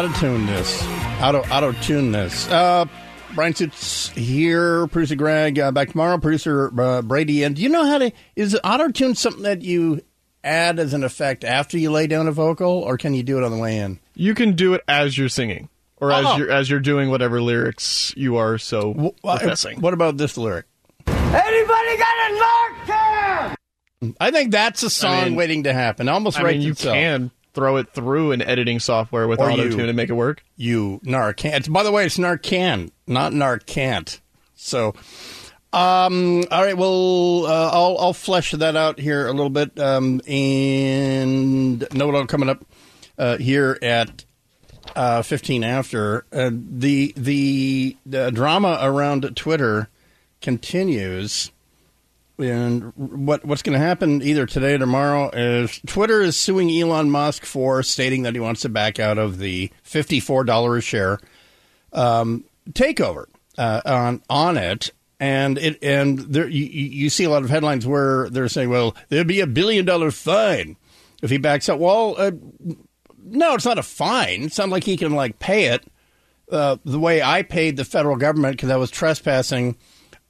I gotta auto tune this. Auto auto tune this. Uh, Brian Suits here. Producer Greg uh, back tomorrow. Producer uh, Brady. And do you know how to? Is auto tune something that you add as an effect after you lay down a vocal, or can you do it on the way in? You can do it as you're singing, or Oh. as you're as you're doing whatever lyrics you are so Wh- uh, professing. What about this lyric? Anybody got a narc can? I think that's a song mean- waiting to happen. Almost I right mean, you itself. can throw it through an editing software with auto tune and make it work. you Narcan. It's, by the way, it's Narcan, not Narcant. So, um, all right. Well, uh, I'll I'll flesh that out here a little bit. Um, and all coming up uh, here at uh, fifteen after uh, the the the drama around Twitter continues. And what what's going to happen either today or tomorrow is Twitter is suing Elon Musk for stating that he wants to back out of the fifty four dollar a share um, takeover uh, on on it, and it and there you, you see a lot of headlines where they're saying, well, there'd be a billion dollar fine if he backs out. Well, uh, no, it's not a fine. It's not like he can like pay it uh, the way I paid the federal government because I was trespassing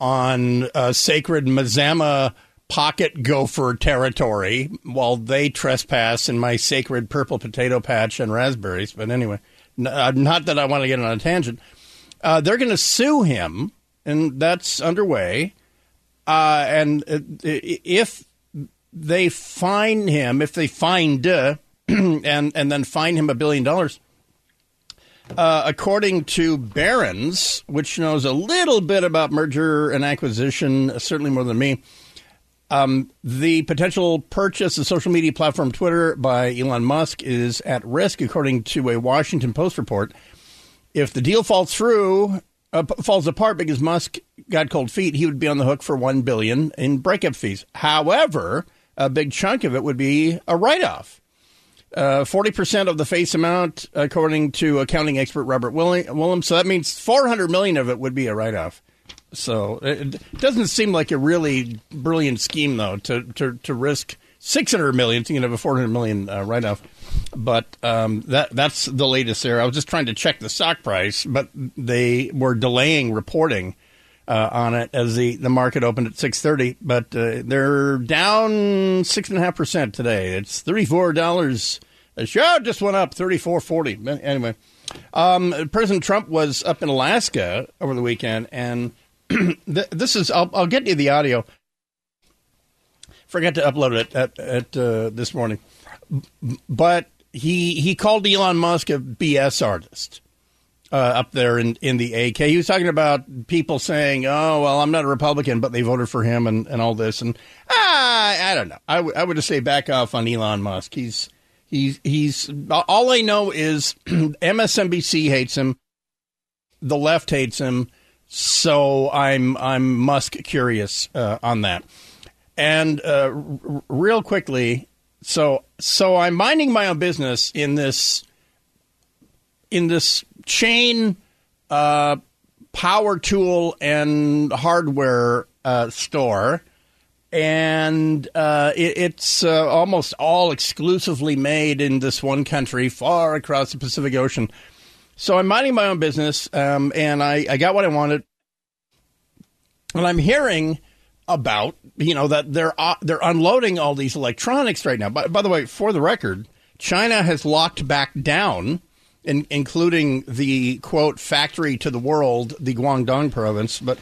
on uh, sacred Mazama pocket gopher territory while they trespass in my sacred purple potato patch and raspberries. But anyway, n- uh, not that I want to get on a tangent. Uh, they're going to sue him, and that's underway. Uh, and uh, if they fine him, if they find uh, and and then fine him a billion dollars, uh, according to Barron's, which knows a little bit about merger and acquisition, certainly more than me, um, the potential purchase of social media platform Twitter by Elon Musk is at risk, according to a Washington Post report. If the deal falls through, uh, falls apart because Musk got cold feet, he would be on the hook for one billion in breakup fees. However, a big chunk of it would be a write-off. Uh, Forty percent of the face amount, according to accounting expert Robert Willens. So that means four hundred million of it would be a write-off. So it doesn't seem like a really brilliant scheme, though, to to, to risk six hundred million to you know a four hundred million uh, write-off. But um, that that's the latest there. I was just trying to check the stock price, but they were delaying reporting uh, on it as the, the market opened at 6.30 but uh, they're down six and a half percent today. It's $34 a share just went up 34.40 But anyway um, president trump was up in alaska over the weekend and this is I'll, I'll get you the audio. Forgot to upload it at, at uh, this morning. But he he called elon musk a bs artist uh, up there in, in the AK. He was talking about people saying, "Oh, well, I'm not a Republican, but they voted for him," and, and all this. And ah, I don't know. I, w- I would just say back off on Elon Musk. He's he's he's all I know is MSNBC hates him, the left hates him. So I'm I'm Musk curious uh, on that. And uh, r- real quickly, so so I'm minding my own business in this in this chain uh, power tool and hardware uh, store, and uh, it, it's uh, almost all exclusively made in this one country, far across the Pacific Ocean. So I'm minding my own business, um, and I, I got what I wanted, and I'm hearing about you know that they're uh, they're unloading all these electronics right now. By, by the way, for the record, China has locked back down in, including the quote factory to the world, the Guangdong province. But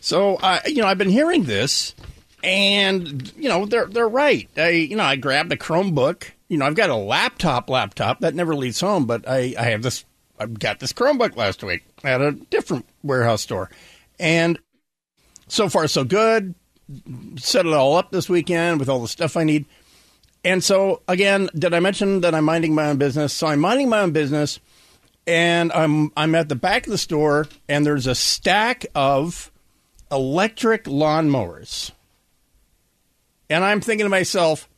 so I, you know, I've been hearing this, and you know, they're they're right. I, you know, I grabbed a Chromebook. You know, I've got a laptop, laptop that never leaves home, but I, I have this. I got this Chromebook last week at a different warehouse store, and so far so good. Set it all up this weekend with all the stuff I need. And so again, did I mention that I'm minding my own business? So I'm minding my own business, and I'm I'm at the back of the store, and there's a stack of electric lawnmowers, and I'm thinking to myself,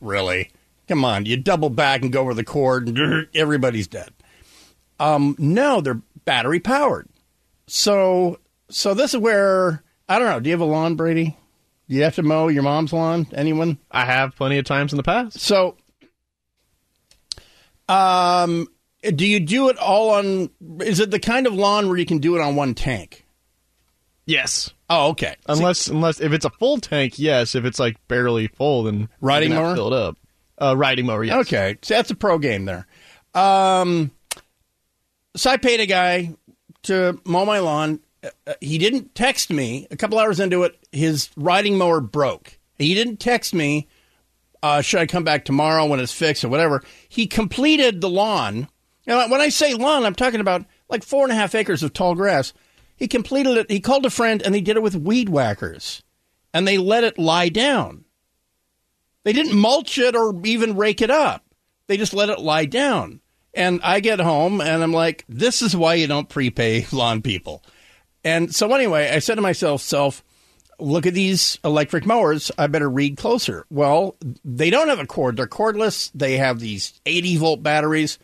really? Come on, you double back and go over the cord, and everybody's dead. Um, no, they're battery powered. So so this is where I don't know. Do you have a lawn, Brady? Do you have to mow your mom's lawn? Anyone? I have plenty of times in the past. So, um, Do you do it all on? Is it the kind of lawn where you can do it on one tank? Yes. Oh, okay. Unless unless if it's a full tank, yes. If it's like barely full, then Riding mower? have to fill it up. Uh, riding mower, yes. Okay, so that's a pro game there. Um, so I paid a guy to mow my lawn. Uh, he didn't text me. A couple hours into it, his riding mower broke. He didn't text me. Uh, should I come back tomorrow when it's fixed or whatever? He completed the lawn. Now, when I say lawn, I'm talking about like four and a half acres of tall grass. He completed it. He called a friend and they did it with weed whackers, and they let it lie down. They didn't mulch it or even rake it up. They just let it lie down. And I get home and I'm like, this is why you don't prepay lawn people. And so anyway, I said to myself, self, look at these electric mowers. I better read closer. Well, they don't have a cord. They're cordless. They have these 80 volt batteries.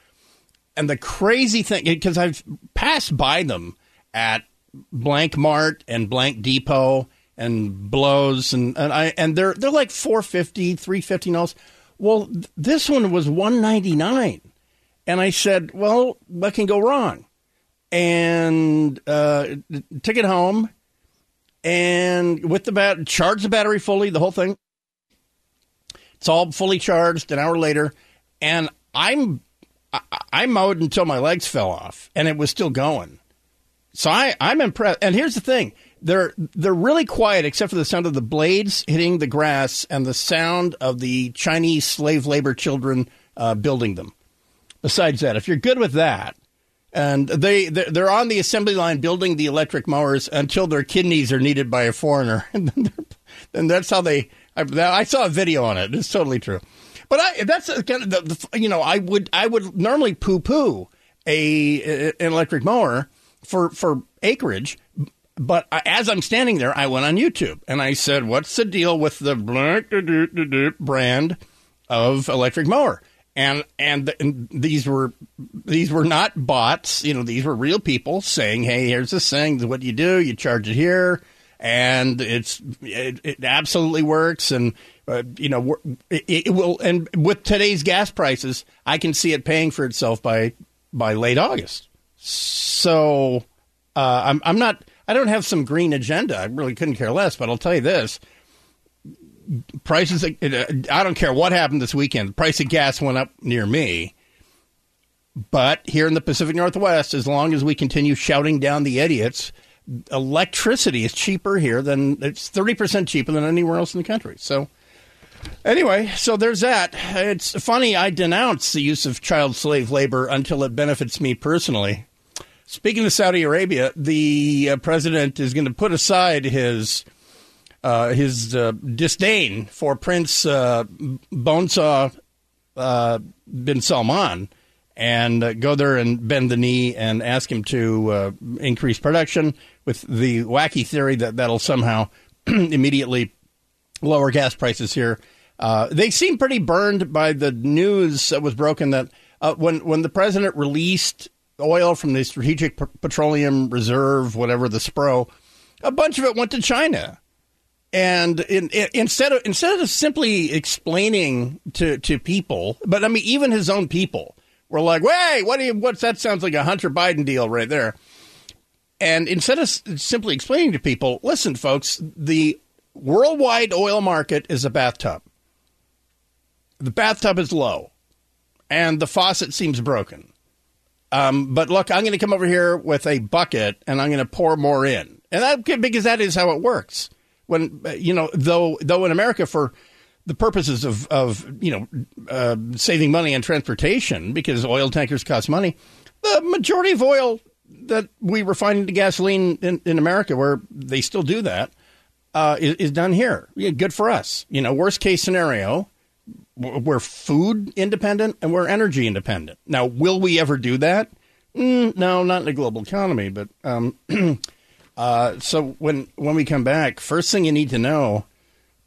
And the crazy thing, because I've passed by them at Blank Mart and Blank Depot and Blows, and, and I and they're they're like 450 350 dollars. Well, th- this one was 199 and I said, "Well, what can go wrong?" And uh, took it home, and with the bat, charged the battery fully, the whole thing. It's all fully charged. An hour later, and I'm I, I mowed until my legs fell off, and it was still going. So I, I'm impressed. And here's the thing: they're they're really quiet, except for the sound of the blades hitting the grass and the sound of the Chinese slave labor children uh, building them. Besides that, if you're good with that, and they they're on the assembly line building the electric mowers until their kidneys are needed by a foreigner, and then, that's how they. I, I saw a video on it. It's totally true. But I that's kind of the, the you know I would I would normally poo poo a an electric mower for for acreage. But as I'm standing there, I went on YouTube and I said, "What's the deal with the brand of electric mower?" And, and and these were these were not bots. You know, these were real people saying, "Hey, here's this thing. What you do, you charge it here." and it's it, it absolutely works and uh, you know it, it will and with today's gas prices i can see it paying for itself by by late august so uh, i'm i'm not i don't have some green agenda i really couldn't care less but i'll tell you this prices uh, i don't care what happened this weekend the price of gas went up near me but here in the Pacific Northwest, as long as we continue shouting down the idiots, electricity is cheaper here than it's 30% cheaper than anywhere else in the country. So, anyway, so there's that. It's funny, I denounce the use of child slave labor until it benefits me personally. Speaking of Saudi Arabia, the uh, president is going to put aside his his uh, disdain for Prince uh, Bonesaw uh, bin Salman and uh, go there and bend the knee and ask him to uh, increase production with the wacky theory that that'll somehow immediately lower gas prices here. Uh, they seem pretty burned by the news that was broken that uh, when when the president released oil from the Strategic P- Petroleum Reserve, whatever the SPRO, a bunch of it went to China. And in, in, instead of instead of simply explaining to, to people, but I mean even his own people were like, "Wait, what do you? What's that? Sounds like a Hunter Biden deal right there." And instead of simply explaining to people, listen, folks, the worldwide oil market is a bathtub. The bathtub is low, and the faucet seems broken. Um, but look, I'm going to come over here with a bucket, and I'm going to pour more in, and that because that is how it works. When uh, you know, though, though in America for the purposes of, of you know uh, saving money on transportation because oil tankers cost money, the majority of oil that we refine into gasoline in, in America, where they still do that, uh, is, is done here. Yeah, good for us. You know, worst case scenario, we're food independent and we're energy independent. Now, will we ever do that? Mm, no, not in a global economy. But um, uh, so when when we come back, first thing you need to know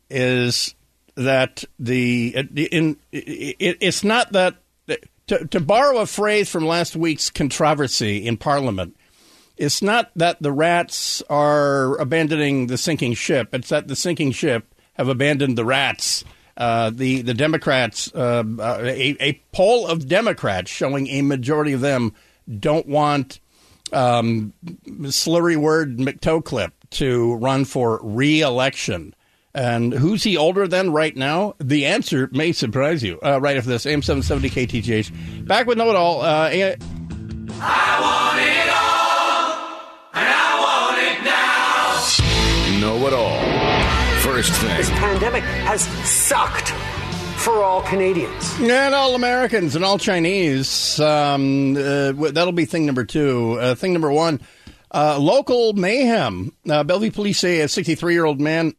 is that the in it, it's not that to, to borrow a phrase from last week's controversy in Parliament. It's not that the rats are abandoning the sinking ship. It's that the sinking ship have abandoned the rats. Uh, the the Democrats, uh, uh, a, a poll of Democrats showing a majority of them don't want um, slurry word McTowclip to run for re-election. And who's he older than right now? The answer may surprise you. Uh, right after this, AM 770 KTTH. Back with Know It All. Uh, I want it all, and I want it now. Know it all. First thing. This pandemic has sucked for all Canadians. And all Americans and all Chinese. Um, uh, that'll be thing number two. Uh, thing number one uh, local mayhem. Uh, Bellevue police say a 63 year old man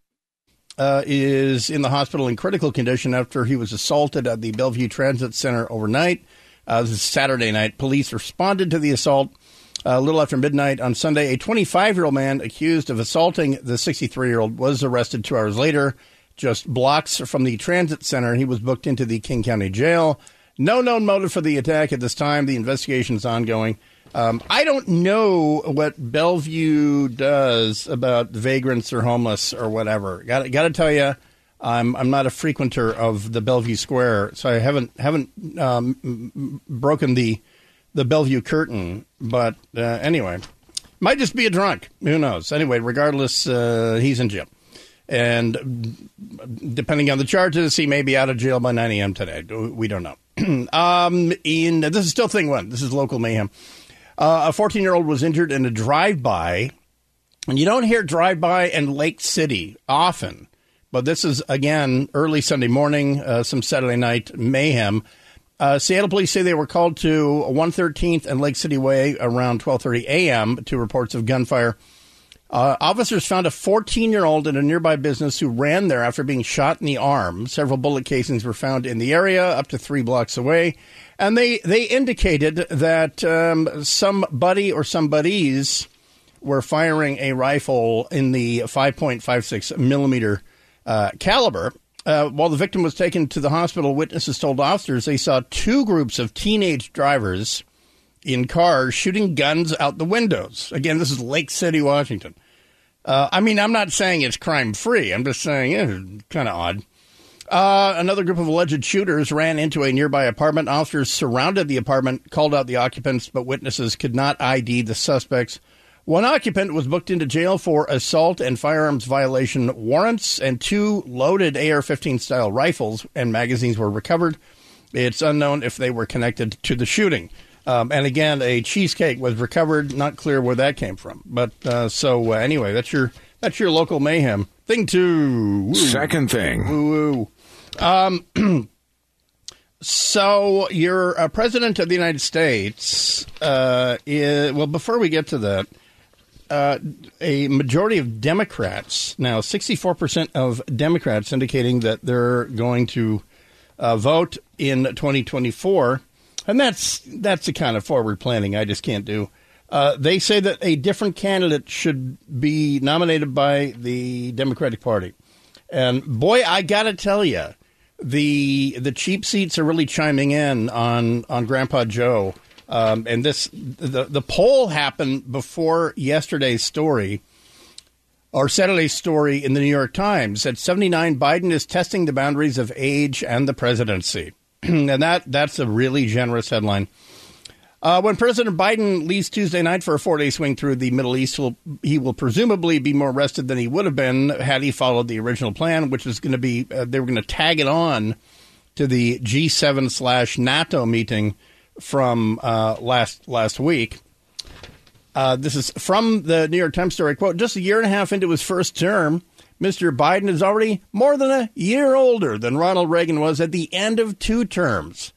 uh, is in the hospital in critical condition after he was assaulted at the Bellevue Transit Center overnight. Uh, this is Saturday night. Police responded to the assault uh, a little after midnight on Sunday. A 25 year old man accused of assaulting the 63 year old was arrested two hours later, just blocks from the transit center. He was booked into the King County Jail. No known motive for the attack at this time. The investigation is ongoing. Um, I don't know what Bellevue does about vagrants or homeless or whatever. Got got to tell you, I'm I'm not a frequenter of the Bellevue Square, so I haven't haven't um, broken the the Bellevue curtain. But uh, anyway, might just be a drunk. Who knows? Anyway, regardless, uh, he's in jail, and depending on the charges, he may be out of jail by 9 a.m. today. We don't know. um, in this is still thing one. This is local mayhem. Uh, a 14 year old was injured in a drive by, and you don't hear drive by in Lake City often, but this is again early Sunday morning, uh, some Saturday night mayhem. Uh, Seattle police say they were called to 113th and Lake City Way around 12:30 a.m. to reports of gunfire. Uh, officers found a 14 year old in a nearby business who ran there after being shot in the arm. Several bullet casings were found in the area, up to three blocks away. And they, they indicated that um, somebody or somebodies were firing a rifle in the 5.56 millimeter uh, caliber. Uh, while the victim was taken to the hospital, witnesses told officers they saw two groups of teenage drivers in cars shooting guns out the windows. Again, this is Lake City, Washington. Uh, I mean, I'm not saying it's crime free. I'm just saying it's kind of odd. Uh, another group of alleged shooters ran into a nearby apartment. Officers surrounded the apartment, called out the occupants, but witnesses could not ID the suspects. One occupant was booked into jail for assault and firearms violation warrants, and two loaded AR 15 style rifles and magazines were recovered. It's unknown if they were connected to the shooting. Um, and again, a cheesecake was recovered. Not clear where that came from. But uh, so uh, anyway, that's your that's your local mayhem. Thing two. Woo. Second thing. Woo woo. Um, so you're uh, president of the United States. Uh, is, well, before we get to that, uh, a majority of Democrats now, 64% of Democrats indicating that they're going to uh, vote in 2024, and that's that's the kind of forward planning I just can't do. Uh, they say that a different candidate should be nominated by the Democratic Party, and boy, I got to tell you, the the cheap seats are really chiming in on on Grandpa Joe. Um, and this the the poll happened before yesterday's story or Saturday's story in the New York Times. At 79, Biden is testing the boundaries of age and the presidency. and that that's a really generous headline. Uh, when President Biden leaves Tuesday night for a four day swing through the Middle East, he'll, he will presumably be more rested than he would have been had he followed the original plan, which is going to be uh, they were going to tag it on to the G7 slash NATO meeting from uh, last last week. Uh, this is from the New York Times story. Quote, just a year and a half into his first term, Mr. Biden is already more than a year older than Ronald Reagan was at the end of two terms.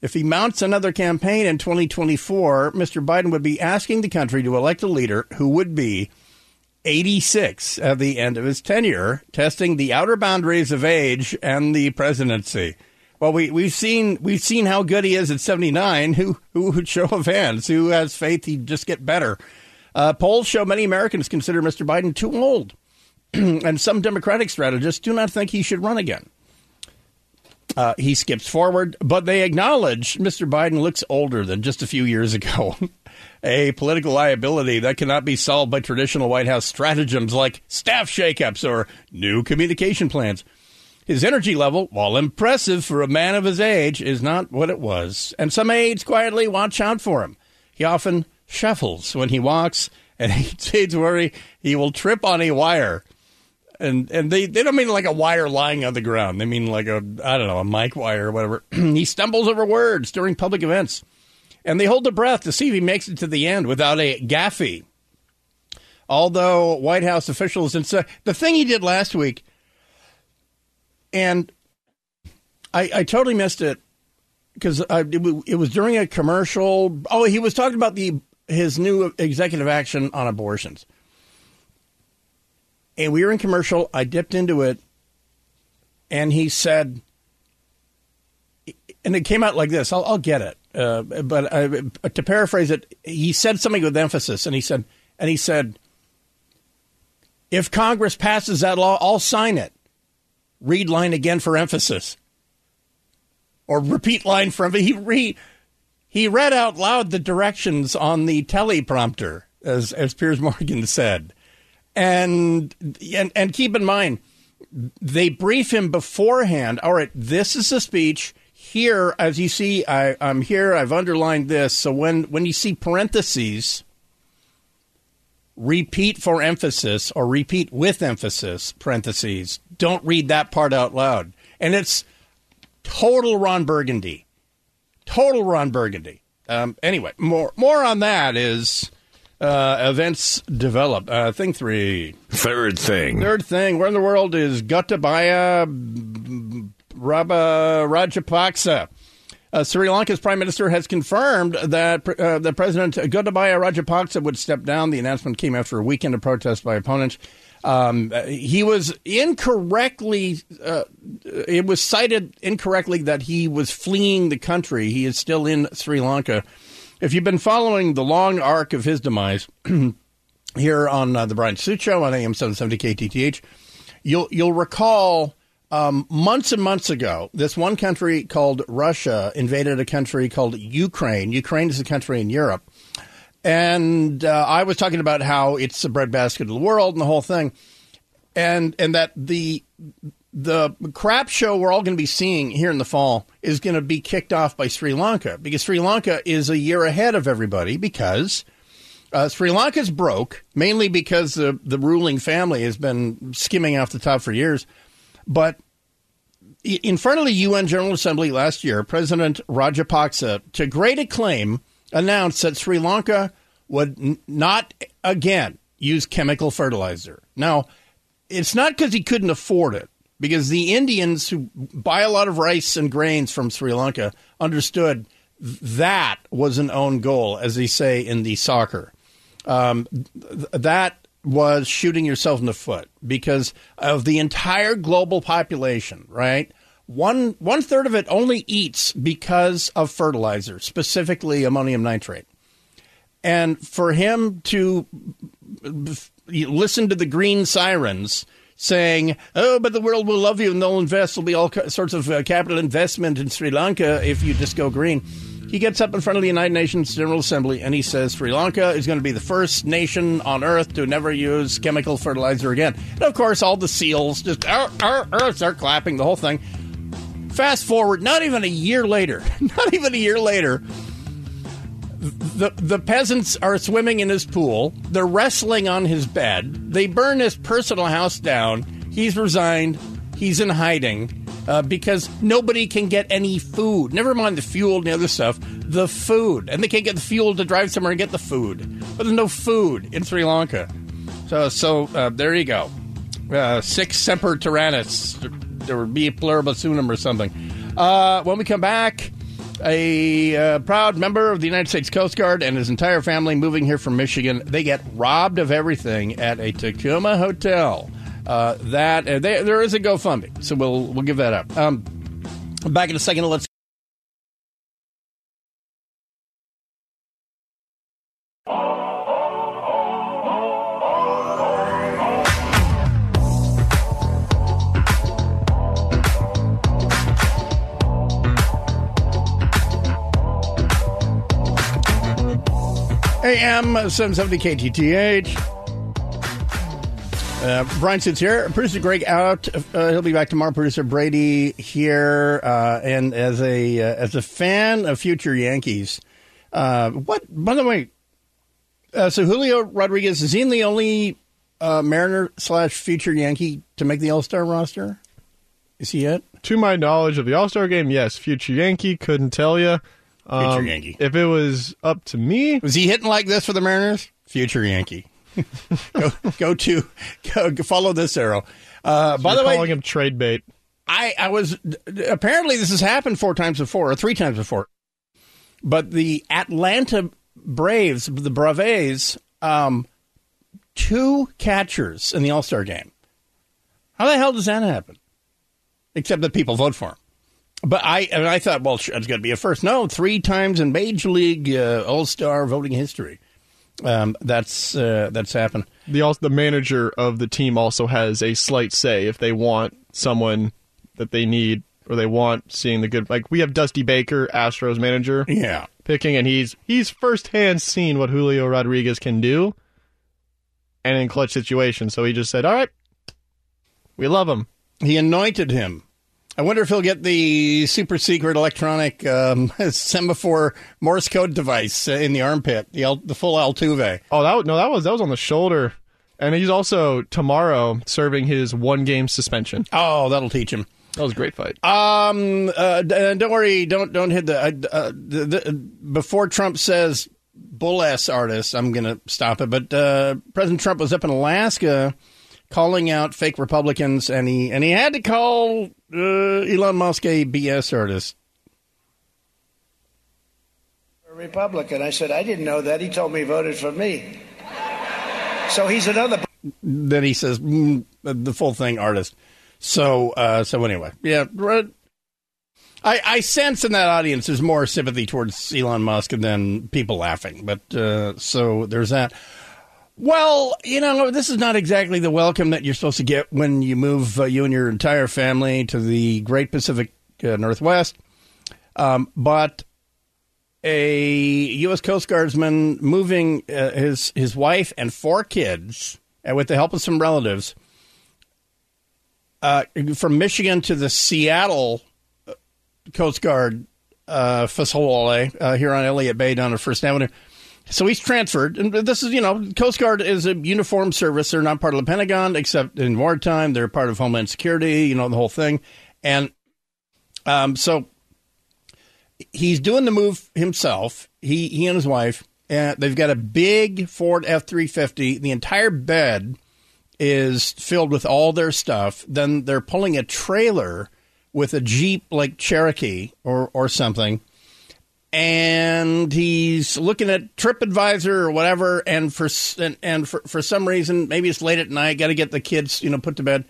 If he mounts another campaign in 2024, Mr. Biden would be asking the country to elect a leader who would be 86 at the end of his tenure, testing the outer boundaries of age and the presidency. Well, we, we've seen we've seen how good he is at 79. Who who would show of hands? Who has faith he'd just get better? Uh, polls show many Americans consider Mr. Biden too old, and some Democratic strategists do not think he should run again. Uh, he skips forward, but they acknowledge Mr. Biden looks older than just a few years ago. a political liability that cannot be solved by traditional White House stratagems like staff shakeups or new communication plans. His energy level, while impressive for a man of his age, is not what it was, and some aides quietly watch out for him. He often shuffles when he walks, and aides worry he will trip on a wire. And and they, they don't mean like a wire lying on the ground. They mean like a I don't know a mic wire or whatever. he stumbles over words during public events, and they hold their breath to see if he makes it to the end without a gaffy. Although White House officials and so the thing he did last week, and I, I totally missed it because it, it was during a commercial. Oh, he was talking about the his new executive action on abortions, and we were in commercial. I dipped into it, and he said, and it came out like this. I'll, I'll get it, uh, but I, to paraphrase it, he said something with emphasis, and he said, and he said, if Congress passes that law, I'll sign it. Read line again for emphasis or repeat line from he re, he read out loud the directions on the teleprompter as as Piers Morgan said. And and and keep in mind they brief him beforehand. All right, this is the speech. Here, as you see, I, I'm here. I've underlined this. So when when you see parentheses, repeat for emphasis or repeat with emphasis parentheses. Don't read that part out loud. And it's total Ron Burgundy. Total Ron Burgundy. Um, anyway, more more on that is uh, events develop. Uh, thing three. Third thing. Third thing. Where in the world is Gotabaya Rabba Rajapaksa? Uh, Sri Lanka's prime minister has confirmed that uh, the president Gotabaya Rajapaksa would step down. The announcement came after a weekend of protests by opponents. Um, he was incorrectly, uh, it was cited incorrectly that he was fleeing the country. He is still in Sri Lanka. If you've been following the long arc of his demise here on uh, the Brian Suit Show on AM 770 KTTH, you'll, you'll recall um, months and months ago, this one country called Russia invaded a country called Ukraine. Ukraine is a country in Europe and uh, I was talking about how it's the breadbasket of the world and the whole thing, and and that the the crap show we're all going to be seeing here in the fall is going to be kicked off by Sri Lanka because Sri Lanka is a year ahead of everybody because uh, Sri Lanka's broke mainly because the the ruling family has been skimming off the top for years, but in front of the UN General Assembly last year, President Rajapaksa, to great acclaim, announced that Sri Lanka would n- not again use chemical fertilizer. Now, it's not because he couldn't afford it, because the Indians who buy a lot of rice and grains from Sri Lanka understood that was an own goal, as they say in the soccer. Um, th- that was shooting yourself in the foot because of the entire global population, right? One one third of it only eats because of fertilizer, specifically ammonium nitrate. And for him to listen to the green sirens saying, "Oh, but the world will love you and they'll invest. There'll be all sorts of uh, capital investment in Sri Lanka if you just go green." He gets up in front of the United Nations General Assembly and he says Sri Lanka is going to be the first nation on earth to never use chemical fertilizer again. And of course, all the seals just arr, arr, arr, start clapping the whole thing. Fast forward, not even a year later, not even a year later, the the peasants are swimming in his pool. They're wrestling on his bed. They burn his personal house down. He's resigned. He's in hiding uh, because nobody can get any food. Never mind the fuel and the other stuff. The food, and they can't get the fuel to drive somewhere and get the food. But there's no food in Sri Lanka. So so uh, there you go. Uh, sic semper tyrannis there would be a pluribus unum or something. Uh, when we come back, a uh, proud member of the United States Coast Guard and his entire family moving here from Michigan. They get robbed of everything at a Tacoma hotel. Uh, that uh, they, there is a GoFundMe, so we'll we'll give that up. Um, back in a second. Let's. AM 770 KTTH. Uh, Brian Suits here. Producer Greg out. Uh, he'll be back tomorrow. Producer Brady here. Uh, and as a uh, as a fan of future Yankees, uh, what? By the way, uh, so Julio Rodriguez is he the only Mariner slash future Yankee to make the All Star roster? Is he it? To my knowledge of the All Star game, yes. Future Yankee couldn't tell you. Future Yankee. If it was up to me, Was he hitting like this for the Mariners? Future Yankee. go, go to go, follow this arrow. Uh, by the way, calling him trade bait. I, I was apparently this has happened four times before or three times before, but the Atlanta Braves, the Braves, um, two catchers in the All Star game. How the hell does that happen? Except that people vote for him. But I and I thought, well, it's going to be a first. No, three times in Major League uh, All Star voting history. Um, that's uh, that's happened. The the manager of the team also has a slight say if they want someone that they need or they want seeing the good. Like we have Dusty Baker, Astros manager, Yeah. picking, and he's he's firsthand seen what Julio Rodriguez can do, and in clutch situations. So he just said, "All right, we love him." He anointed him. I wonder if he'll get the super secret electronic um, semaphore Morse code device uh, in the armpit, the Al- the full Altuve. Oh, that no, that was that was on the shoulder, and he's also tomorrow serving his one game suspension. Oh, that'll teach him. That was a great fight. Um, uh, uh, don't worry, don't don't hit the, uh, uh, the, the before Trump says bull ass artist. I'm gonna stop it. But uh, President Trump was up in Alaska calling out fake Republicans, and he and he had to call uh, Elon Musk a BS artist. a Republican. I said, I didn't know that. He told me he voted for me. So he's another. then he says mm, the full thing artist. So uh, so anyway, yeah. I, I sense in that audience there's more sympathy towards Elon Musk than people laughing, but uh, so there's that. Well, you know, this is not exactly the welcome that you're supposed to get when you move uh, you and your entire family to the Great Pacific uh, Northwest. Um, but a U.S. Coast Guardsman moving uh, his his wife and four kids, and with the help of some relatives, uh, from Michigan to the Seattle uh, Coast Guard uh, facility uh, here on Elliott Bay down at First Avenue. So he's transferred, and this is you know Coast Guard is a uniformed service. They're not part of the Pentagon, except in wartime. They're part of Homeland Security. You know the whole thing, and um, so he's doing the move himself. He he and his wife. And they've got a big Ford F three fifty. The entire bed is filled with all their stuff. Then they're pulling a trailer with a Jeep like Cherokee or or something. And he's looking at TripAdvisor or whatever, and for and, and for, for some reason, maybe it's late at night, got to get the kids, you know, put to bed.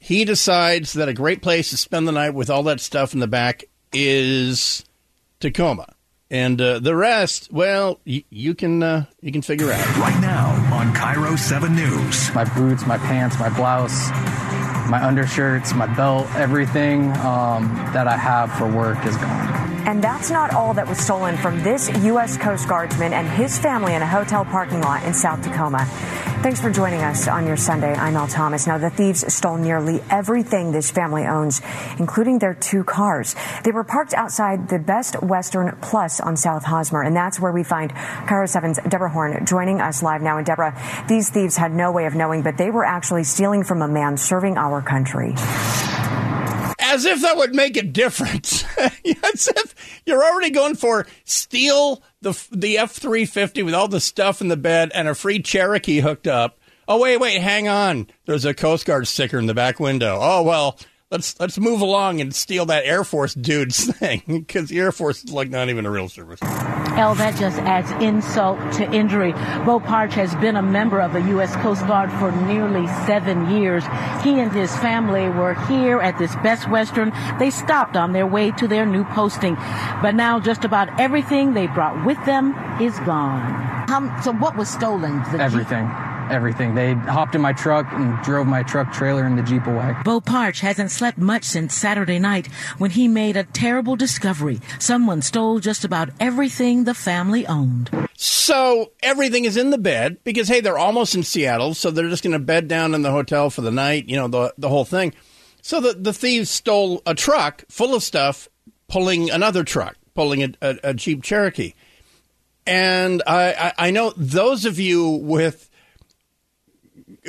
He decides that a great place to spend the night with all that stuff in the back is Tacoma, and uh, the rest, well, y- you can uh, you can figure out. Right now on KIRO 7 News. my boots, my pants, my blouse, my undershirts, my belt, everything um, that I have for work is gone. And that's not all that was stolen from this U.S. Coast Guardsman and his family in a hotel parking lot in South Tacoma. Thanks for joining us on your Sunday. I'm Al Thomas. Now, the thieves stole nearly everything this family owns, including their two cars. They were parked outside the Best Western Plus on South Hosmer, and that's where we find KIRO 7's Deborah Horn joining us live now. And Deborah, these thieves had no way of knowing, but they were actually stealing from a man serving our country. As if that would make a difference. As if you're already going for steal the the F three fifty with all the stuff in the bed and a free Cherokee hooked up. Oh wait, wait, hang on. There's a Coast Guard sticker in the back window. Oh well, let's let's move along and steal that Air Force dude's thing because the Air Force is like not even a real service. Hell, that just adds insult to injury. Bo Parch has been a member of the U.S. Coast Guard for nearly seven years. He and his family were here at this Best Western. They stopped on their way to their new posting. But now just about everything they brought with them is gone. How, so what was stolen? The Jeep? Everything. Everything. They hopped in my truck and drove my truck trailer and the Jeep away. Bo Parch hasn't slept much since Saturday night when he made a terrible discovery. Someone stole just about everything the family owned. So everything is in the bed because hey, they're almost in Seattle, so they're just going to bed down in the hotel for the night. You know the the whole thing. So the the thieves stole a truck full of stuff, pulling another truck, pulling a, a, a Jeep Cherokee. And I, I, I know those of you with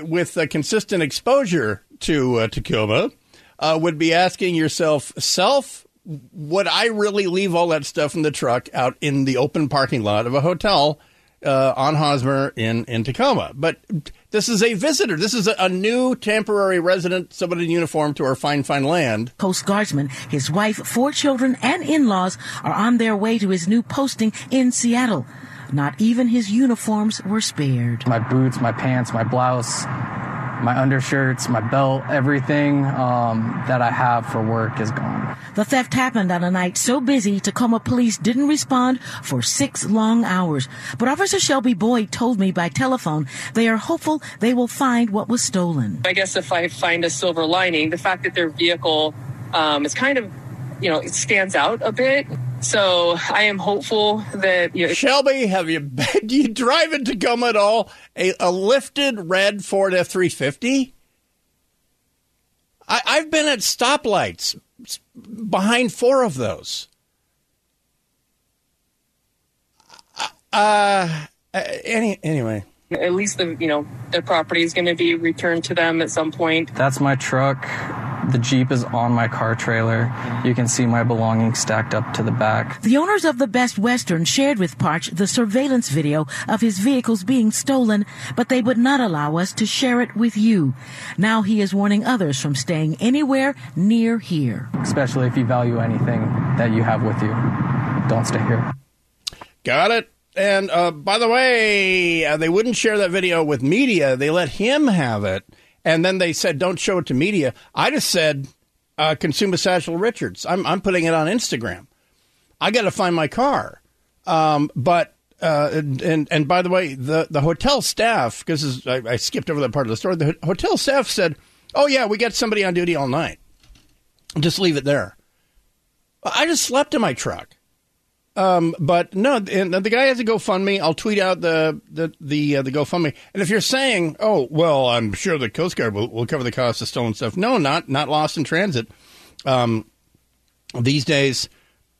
with a consistent exposure to uh, Tacoma uh, would be asking yourself, self, would I really leave all that stuff in the truck out in the open parking lot of a hotel uh, on Hosmer in, in Tacoma? But this is a visitor. This is a, a, new temporary resident, somebody in uniform to our fine, fine land. Coast Guardsman, his wife, four children, and in laws are on their way to his new posting in Seattle. Not even his uniforms were spared. My boots, my pants, my blouse, my undershirts, my belt, everything um, that I have for work is gone. The theft happened on a night so busy Tacoma police didn't respond for six long hours. But Officer Shelby Boyd told me by telephone they are hopeful they will find what was stolen. I guess if I find a silver lining, the fact that their vehicle um, is kind of, you know, it stands out a bit. So I am hopeful that you know, Shelby, have you do you drive in Tacoma at all? A, a lifted red Ford F three fifty. I've been at stoplights behind four of those. Uh, any anyway. At least the you know the property is going to be returned to them at some point. That's my truck. The Jeep is on my car trailer. You can see my belongings stacked up to the back. The owners of the Best Western shared with Parch the surveillance video of his vehicles being stolen, but they would not allow us to share it with you. Now he is warning others from staying anywhere near here. Especially if you value anything that you have with you. Don't stay here. Got it. And uh, by the way, uh, they wouldn't share that video with media. They let him have it and then they said don't show it to media. I just said uh, consume a Satchel Richards. I'm I'm putting it on Instagram. I got to find my car, um, but. Uh, and, and, and by the way, the the hotel staff because I, I skipped over that part of the story. The hotel staff said, "Oh yeah, we got somebody on duty all night. Just leave it there." I just slept in my truck. Um, but no, and the guy has a GoFundMe. I'll tweet out the the the, uh, the GoFundMe. And if you're saying, "Oh, well, I'm sure the Coast Guard will, will cover the cost of stolen stuff," no, not not lost in transit. Um, these days,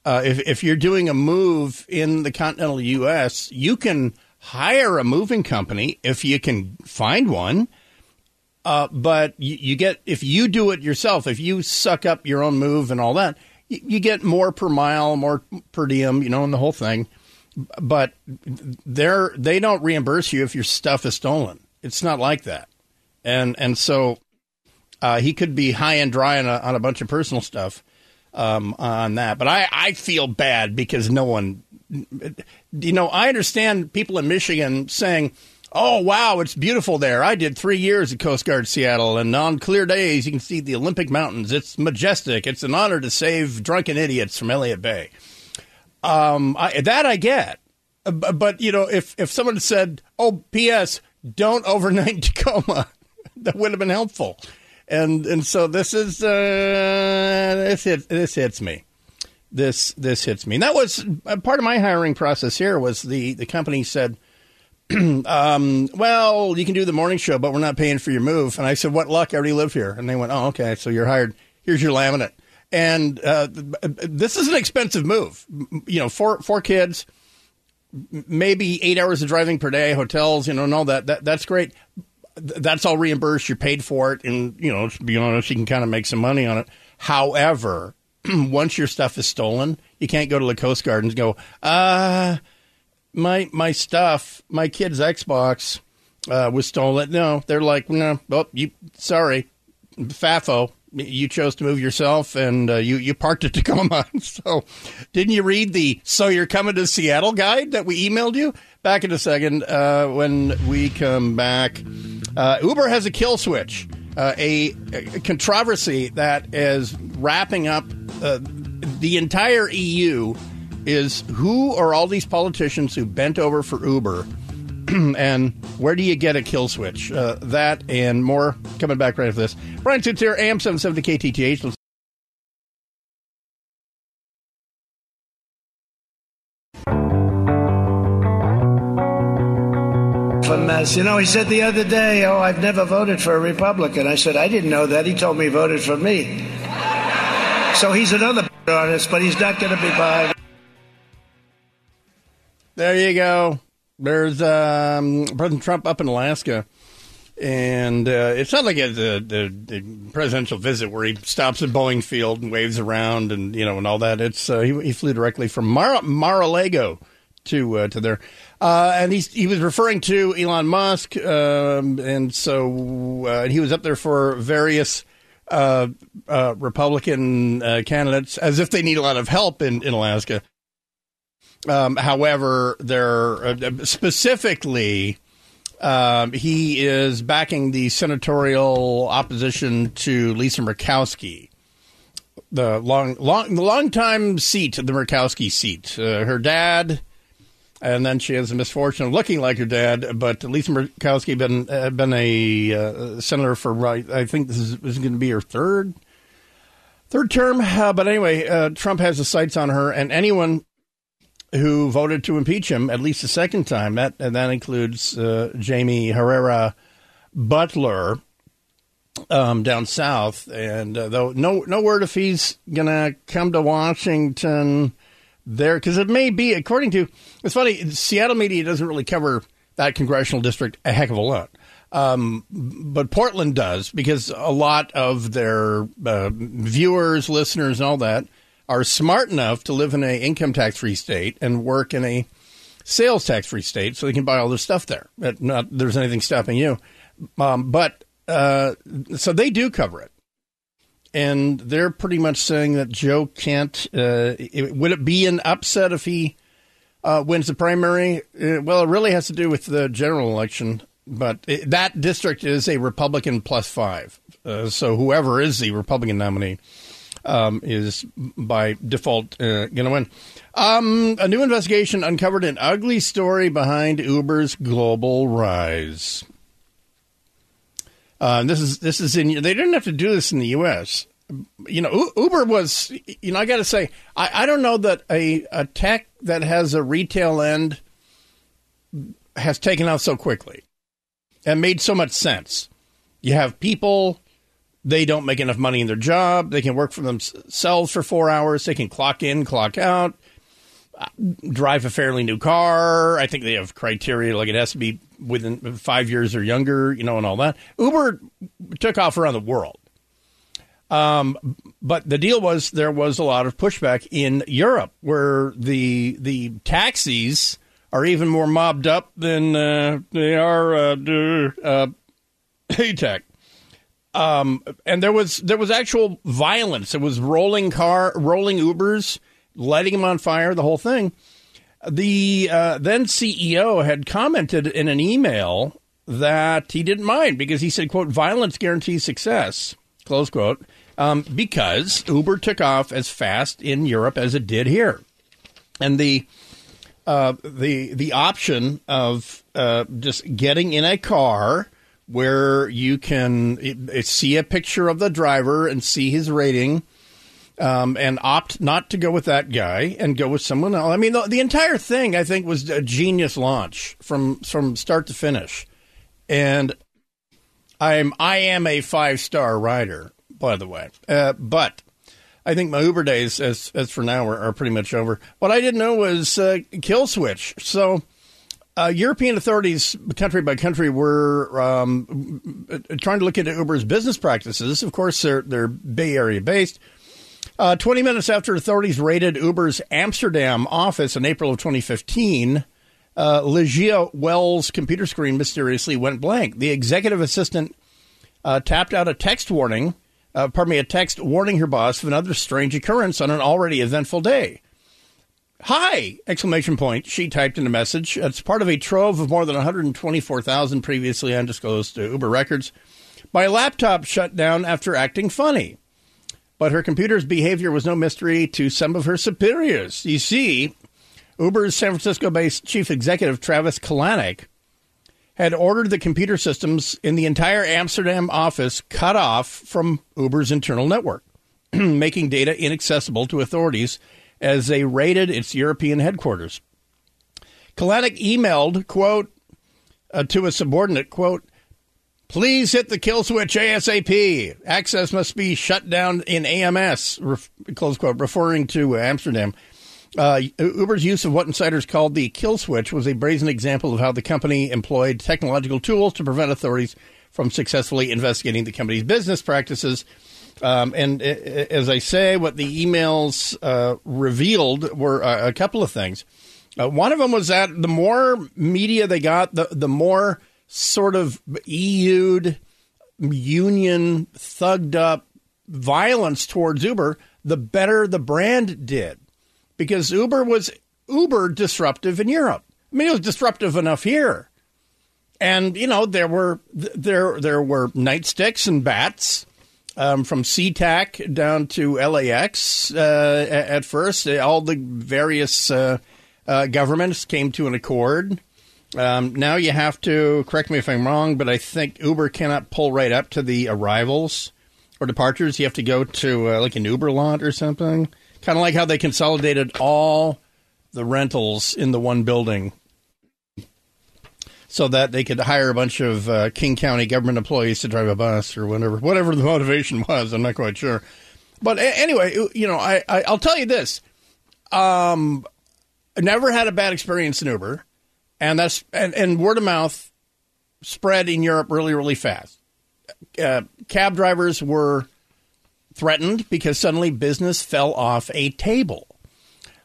uh, if if you're doing a move in the continental U.S., you can hire a moving company if you can find one. Uh, but you, you get if you do it yourself, if you suck up your own move and all that you get more per mile, more per diem, you know, and the whole thing. But they're they don't reimburse you if your stuff is stolen. It's not like that, and and so uh, he could be high and dry on a, on a bunch of personal stuff um, on that. But I I feel bad because no one, you know, I understand people in Michigan saying Oh, wow, it's beautiful there. I did three years at Coast Guard Seattle, and on clear days, you can see the Olympic Mountains. It's majestic. It's an honor to save drunken idiots from Elliott Bay. Um, I, that I get. Uh, but, you know, if, if someone said, oh, P.S., don't overnight Tacoma, that would have been helpful. And and so this is, uh, this, hits, this hits me. This this hits me. And that was uh, part of my hiring process here was the, the company said – um, well, you can do the morning show, but we're not paying for your move. And I said, what luck? I already live here. And they went, oh, okay. So you're hired. Here's your laminate. And uh, this is an expensive move. You know, four four kids, maybe eight hours of driving per day, hotels, you know, and all that. that that's great. That's all reimbursed. You're paid for it. And, you know, to be honest, you can kind of make some money on it. However, once your stuff is stolen, you can't go to the Coast Guard and go, uh, my my stuff, my kid's Xbox uh, was stolen. No, they're like, no, well, you sorry, FAFO. You chose to move yourself, and uh, you you parked at Tacoma. so, didn't you read the "So You're Coming to Seattle" guide that we emailed you? Back in a second uh, when we come back. Uh, Uber has a kill switch, uh, a, a, controversy that is wrapping up uh, the entire EU is who are all these politicians who bent over for Uber and where do you get a kill switch? Uh, that and more coming back right after this. Brian Suits here, AM 770 KTTH. Let's Fun mess. You know, he said the other day, "Oh, I've never voted for a Republican." I said, "I didn't know that." He told me he voted for me. So he's another on but he's not going to be behind. There you go. There's um, President Trump up in Alaska, and uh, it's not like a, the, the, presidential visit where he stops at Boeing Field and waves around and you know and all that. It's uh, he, he flew directly from Mar- Mar-a-Lago to uh, to there, uh, and he's, he was referring to Elon Musk, um, and so uh, he was up there for various. Uh, Republican candidates, as if they need a lot of help in, in Alaska. Um, however, they're uh, specifically um, he is backing the senatorial opposition to Lisa Murkowski, the long, long, the longtime seat, the Murkowski seat. Uh, her dad, and then she has the misfortune of looking like her dad. But Lisa Murkowski been uh, been a uh, senator for right I think this is, is going to be her third third term. Uh, but anyway, uh, Trump has the sights on her, and anyone who voted to impeach him at least a second time. That and that includes uh, Jaime Herrera Beutler um, down south. And uh, though no no word if he's gonna come to Washington there because it may be according to it's funny Seattle media doesn't really cover that congressional district a heck of a lot. Um, but Portland does because a lot of their uh, viewers, listeners, and all that are smart enough to live in a income tax free state and work in a sales tax free state, so they can buy all their stuff there. Not there's anything stopping you, um, but uh, so they do cover it, and they're pretty much saying that Joe Kent. Uh, it, would it be an upset if he uh, wins the primary? Uh, well, it really has to do with the general election. But it, that district is a Republican plus five. Uh, so whoever is the Republican nominee um, is by default uh, going to win. Um, a new investigation uncovered an ugly story behind Uber's global rise. Uh, this is this is in. They didn't have to do this in the U.S. You know, Uber was. You know, I got to say, I, I don't know that a, a tech that has a retail end has taken off so quickly and made so much sense. You have people they don't make enough money in their job. They can work for themselves for four hours. They can clock in, clock out, uh, drive a fairly new car. I think they have criteria like it has to be within five years or younger, you know, and all that. Uber took off around the world. Um, but the deal was there was a lot of pushback in Europe where the the taxis are even more mobbed up than uh, they are uh, uh, tech. Um, and there was there was actual violence. It was rolling car, rolling Ubers, lighting them on fire, the whole thing. The uh, then CEO had commented in an email that he didn't mind because he said, "quote Violence guarantees success." Close quote. Um, because Uber took off as fast in Europe as it did here, and the uh, the the option of uh, just getting in a car where you can see a picture of the driver and see his rating. Um, and opt not to go with that guy and go with someone else. I mean, the, the, entire thing I think was a genius launch from from start to finish, and I'm I am a five star rider, by the way. Uh, but I think my Uber days, as as for now, are, are pretty much over. What I didn't know was uh, kill switch. So uh, European authorities, country by country, were um, trying to look into Uber's business practices. Of course, they're, they're Bay Area based. Uh, 20 minutes after authorities raided Uber's Amsterdam office in April of 2015, uh, Ligea Wells' computer screen mysteriously went blank. The executive assistant uh, tapped out a text warning, uh, pardon me, a text warning her boss of another strange occurrence on an already eventful day. Hi! Exclamation point. She typed in a message. It's part of a trove of more than 124,000 previously undisclosed Uber records. My laptop shut down after acting funny. But her computer's behavior was no mystery to some of her superiors. You see, Uber's San Francisco based chief executive Travis Kalanick had ordered the computer systems in the entire Amsterdam office cut off from Uber's internal network, making data inaccessible to authorities as they raided its European headquarters. Kalanick emailed, quote, uh, to a subordinate, quote, please hit the kill switch ASAP. Access must be shut down in AMS, close quote, referring to Amsterdam. Uh, Uber's use of what insiders called the kill switch was a brazen example of how the company employed technological tools to prevent authorities from successfully investigating the company's business practices. Um, and uh, as I say, what the emails uh, revealed were uh, a couple of things. Uh, one of them was that the more media they got, the the more sort of EU'd, union, thugged up violence towards Uber, the better the brand did because Uber was uber disruptive in Europe. I mean, it was disruptive enough here. And you know there were there there were nightsticks and bats um, from SeaTac down to LAX uh, at first. All the various uh, uh, governments came to an accord. Um, now you have to correct me if I'm wrong, but I think Uber cannot pull right up to the arrivals or departures. You have to go to uh, like an Uber lot or something. Kind of like how they consolidated all the rentals in the one building so that they could hire a bunch of uh, King County government employees to drive a bus or whatever, whatever the motivation was. I'm not quite sure. But a- anyway, you know, I, I, will tell you this. Um, I never had a bad experience in Uber, and that's and, and word of mouth spread in Europe really, really fast. Uh, cab drivers were threatened because suddenly business fell off a table.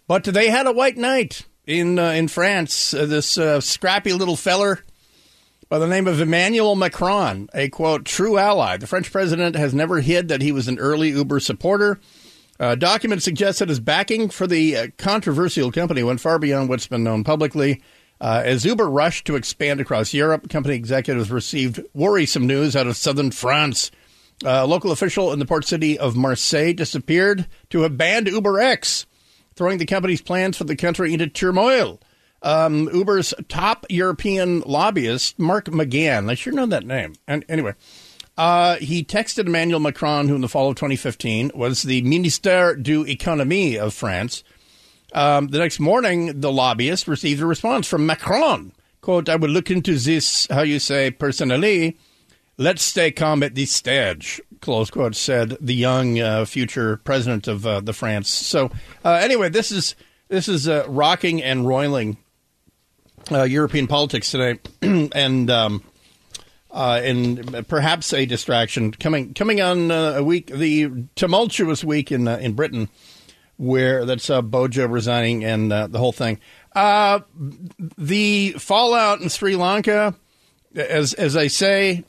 But they had a white knight in uh, in France. Uh, this uh, scrappy little feller by the name of Emmanuel Macron, a quote true ally. The French president has never hid that he was an early Uber supporter. Uh, documents suggest that his backing for the uh, controversial company went far beyond what's been known publicly. Uh, as Uber rushed to expand across Europe, company executives received worrisome news out of southern France. A local official in the port city of Marseille disappeared to have banned UberX, throwing the company's plans for the country into turmoil. Um, Uber's top European lobbyist, Mark McGann, I sure know that name. And anyway, uh, he texted Emmanuel Macron, who in the fall of 2015 was the Ministère de l'Économie of France. Um, the next morning, the lobbyist received a response from Macron. Quote, I will look into this, how you say, personally Let's stay calm at this stage, close quote, said the young uh, future president of uh, the France. So, uh, anyway, this is this is uh, rocking and roiling uh, European politics today, and um, uh, and perhaps a distraction coming coming on a week, the tumultuous week in in Britain, where that's Bojo resigning and the whole thing. the fallout in Sri Lanka as as I say,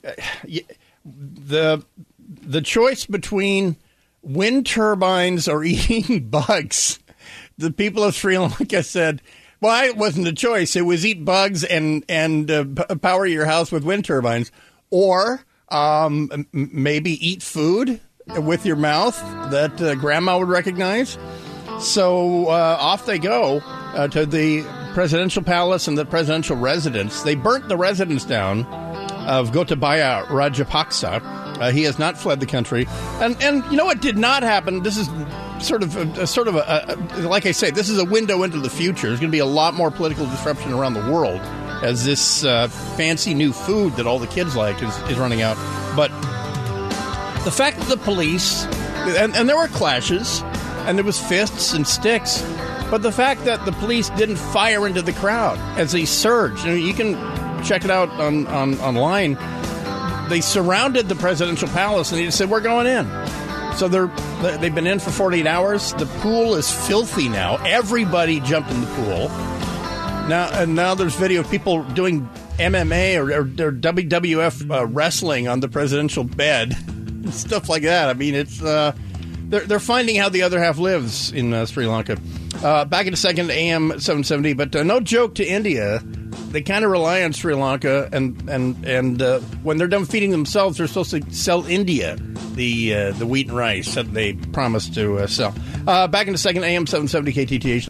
the the choice between wind turbines or eating bugs, the people of Sri Lanka said, "Well, it wasn't a choice. It was eat bugs and and uh, power your house with wind turbines, or um, maybe eat food with your mouth that uh, grandma would recognize." So uh, off they go uh, to the presidential palace and the presidential residence. They burnt the residence down of Gotabaya Rajapaksa. Uh, he has not fled the country, and and you know what did not happen? This is sort of a, a sort of a, a, like I say, this is a window into the future. There's going to be a lot more political disruption around the world as this uh, fancy new food that all the kids like is, is running out. But the fact that the police and, and there were clashes, and there was fists and sticks but the fact that the police didn't fire into the crowd as they surged, I mean, you can check it out on, on online. They surrounded the presidential palace and they said, "We're going in." So they're they've been in for 48 hours. The pool is filthy now. Everybody jumped in the pool. Now and now there's video of people doing MMA or, or, or WWF uh, wrestling on the presidential bed, stuff like that. I mean, it's uh, they're they're finding how the other half lives in uh, Sri Lanka. Uh, back in a second, AM 770. But uh, no joke to India. They kind of rely on Sri Lanka, and and and uh, when they're done feeding themselves, they're supposed to sell India the uh, the wheat and rice that they promised to uh, sell. Uh, back in a second, AM 770 KTTH.